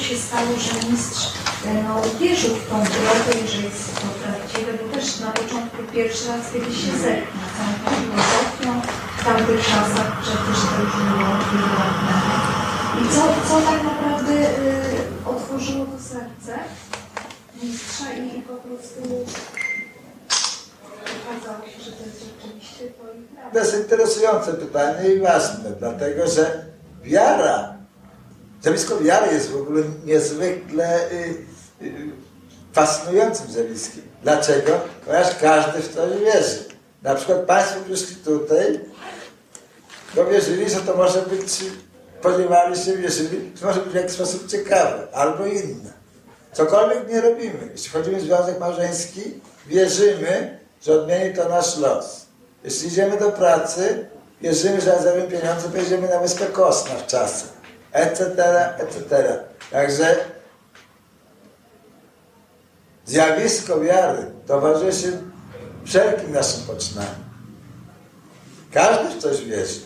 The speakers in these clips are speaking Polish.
to się stało, że mistrz no, wierzył w tą drogę że jest to prawdziwe, bo też na początku pierwszy raz kiedyś się zerknął całą tą filozofią w tamtych czasach, przecież to już było temu. I co, co tak naprawdę y, otworzyło to serce mistrza i po prostu okazało się, że to jest rzeczywiście to i prawda. To jest interesujące pytanie i ważne, dlatego że wiara, zjawisko wiary jest w ogóle niezwykle y, y, fascynującym zjawiskiem. Dlaczego? Ponieważ każdy w to wierzy. Na przykład Państwo przyszli tutaj, bo wierzyli, że to może być, spodziewali się, wierzyli, że może być w jakiś sposób ciekawe albo inne. Cokolwiek nie robimy. Jeśli wchodzimy w związek małżeński, wierzymy, że odmieni to nasz los. Jeśli idziemy do pracy, wierzymy, że jak pieniądze, pojedziemy na wyspę Kosna w czasy, etc., etc. Także zjawisko wiary towarzyszy wszelkim naszym poczynaniom. Każdy w coś wierzy.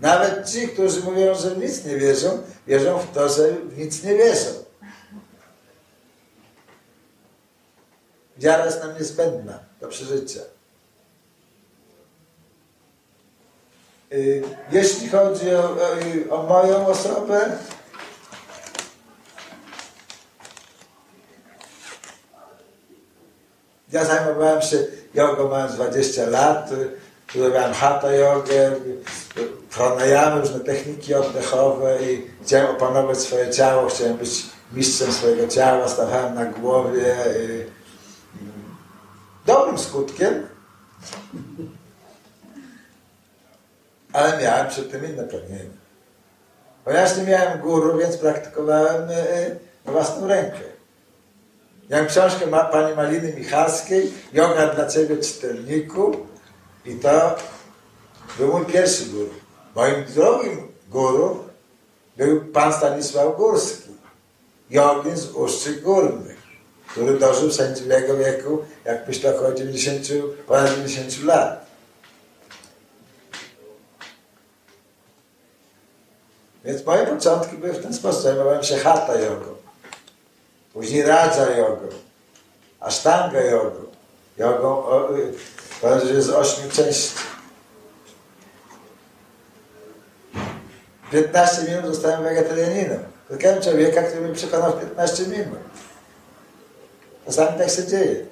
Nawet ci, którzy mówią, że w nic nie wierzą, wierzą w to, że w nic nie wierzą. Wiara jest nam niezbędna do przeżycia. Jeśli chodzi o, o, moją osobę, ja zajmowałem się jogą mając 20 lat, robiłem hatha jogę, pranayamy, różne techniki oddechowe i chciałem opanować swoje ciało, chciałem być mistrzem swojego ciała, stawałem na głowie. y, Dobrym skutkiem, ale miałem przed tym inne pragnienia. Ponieważ nie miałem guru, więc praktykowałem y, na własną rękę. Miałem książkę ma, pani Maliny Michalskiej, Yoga dla Ciebie czytelniku i to był mój pierwszy guru. Moim drugim guru był pan Stanisław Górski, jogin z Uszczy Górnych, który dożył sędziwego wieku, jak myślę, około 90, ponad 90 lat. Więc moje początki były w ten sposób. Zajmowałem się hatha jogą, później raja jogą, ashtanga jogą, jogą, o, powiem, że jest ośmiu części. 15 minut zostałem wegetarianinem. Spotkałem człowieka, który mnie przekonał w 15 minut. Czasami tak się dzieje.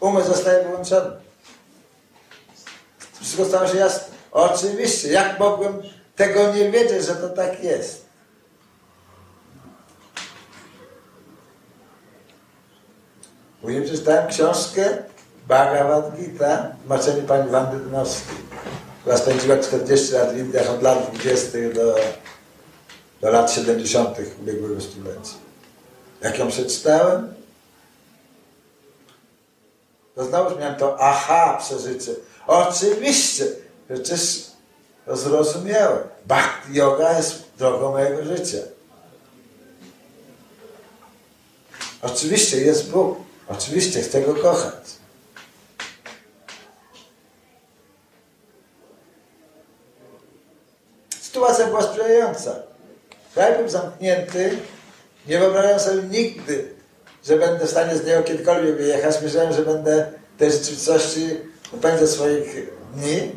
Umysł zostaje wyłączony. Wszystko stało się jasne. Oczywiście, jak mogłem tego nie wiedzieć, że to tak jest? Później przeczytałem książkę Bhagavad Gita w tłumaczeniu pani Wandy Dynowskiej, która spędziła 40 lat w Indiach od lat 20. do, do lat 70. ubiegłego stulecia. Jak ją przeczytałem, to znowu miałem to aha przeżycie. Oczywiście, przecież to zrozumiałem. Bhakti yoga jest drogą mojego życia. Oczywiście jest Bóg. Oczywiście chcę Go kochać. Sytuacja była sprzyjająca. Kraj był zamknięty. Nie wyobrażałem sobie nigdy, że będę w stanie z niego kiedykolwiek wyjechać. Myślałem, że będę tej rzeczywistości upędzać swoich dni.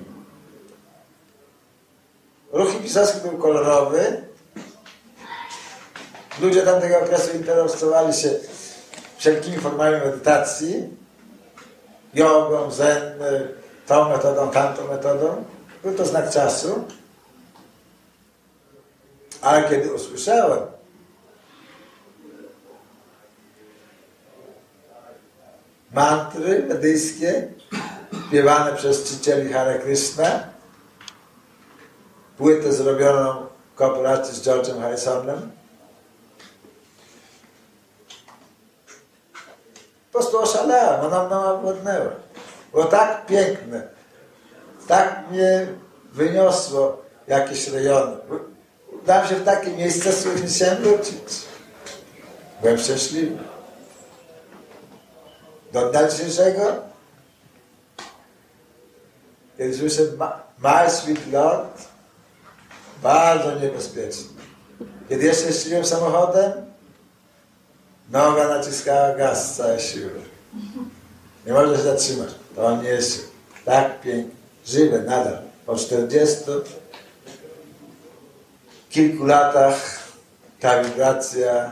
Ruch pisowski był kolorowy. Ludzie tamtego okresu interesowali się wszelkimi formami medytacji, jogą, zen, tą metodą, tamtą metodą. Był to znak czasu. Ale kiedy usłyszałem, mantry medyjskie śpiewane przez czcicieli Hare Krishna, płytę zrobioną w kooperacji z George'em Harrisonem, po prostu oszalałem, ona mną obłodnęła. Było tak piękne, tak mnie wyniosło jakieś rejony. Udałem się w takie miejsce, z których chciałem wrócić. Byłem szczęśliwy. Do dnia dzisiejszego, kiedy słyszę My Sweet Lord, Bardzo niebezpieczne. Kiedy jeszcze jeździłem samochodem, noga naciskała gaz z całej siły. Nie można się zatrzymać. To on jest tak piękny, żywy nadal. Po 40 kilku latach ta wibracja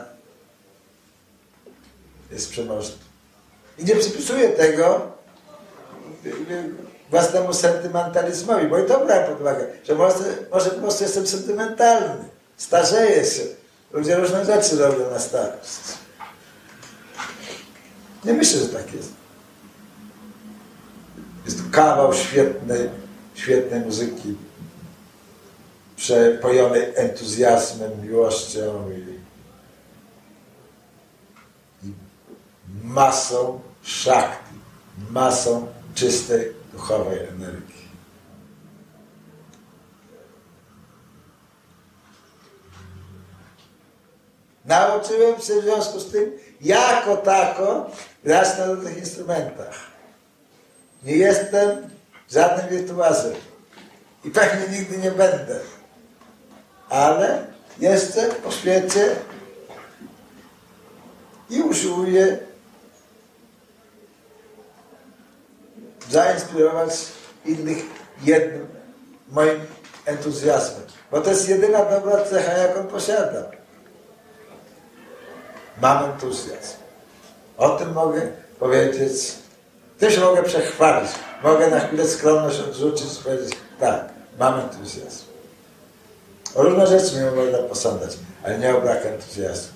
jest przenośna. I nie przypisuję tego własnemu sentymentalizmowi, bo i to brałem pod uwagę, że może, może po prostu jestem sentymentalny, starzeję się. Ludzie różne rzeczy robią na starość. Nie myślę, że tak jest. Jest kawał świetnej, świetnej muzyki, przepojonej entuzjazmem, miłością i, i masą szakti, masą czystej, duchowej energii. Nauczyłem się w związku z tym, jako tako, grać na różnych instrumentach. Nie jestem żadnym wirtuazem i pewnie nigdy nie będę. Ale jeszcze po świecie i usiłuję zainspirować innych jednym moim entuzjazmem. Bo to jest jedyna dobra cecha, jaką posiadam. Mam entuzjazm. O tym mogę powiedzieć. Się mogę przechwalić. Mogę na chwilę skromność odrzucić i powiedzieć, tak, mam entuzjazm. O różne rzeczy mnie można posądzać, ale nie o brak entuzjazmu.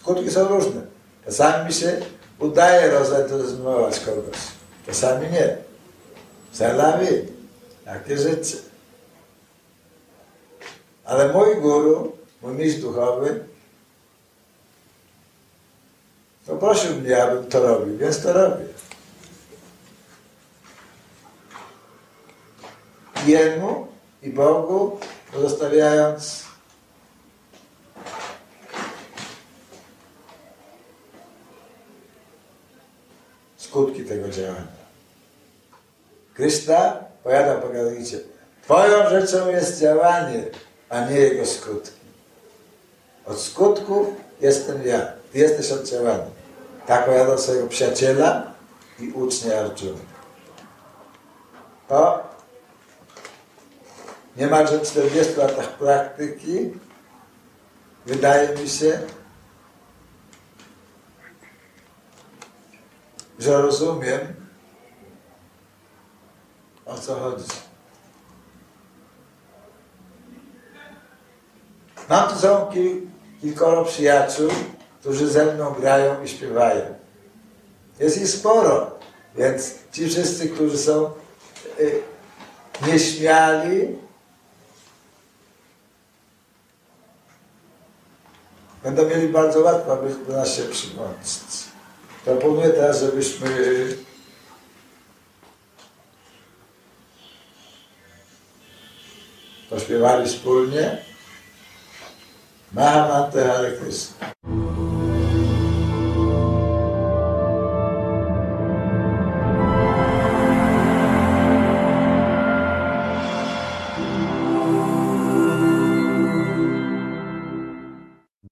Skutki są różne. Czasami mi się udaje rozentuzjazmować kogoś. Czasami nie. Celawi. Takie rzeczy. Ale mój guru, mój mistrz duchowy, poprosił mnie, abym to robił, więc to robię. Jemu i Bogu pozostawiając skutki tego działania. Krishna powiada po Gadolicie, Twoją rzeczą jest działanie, a nie jego skutki. Od skutków jestem ja, Ty jesteś od działania. Tak powiada swojego przyjaciela i ucznia Arjuna. Po niemalże 40 latach praktyki wydaje mi się, że rozumiem, o co chodzi. Mam tu są kil, kilkoro przyjaciół, którzy ze mną grają i śpiewają. Jest ich sporo, więc ci wszyscy, którzy są y, nieśmiali, będą mieli bardzo łatwo, do nas się przyłączyć. Proponuję teraz, żebyśmy pośpiewali wspólnie Mahamanta Hare Krishna.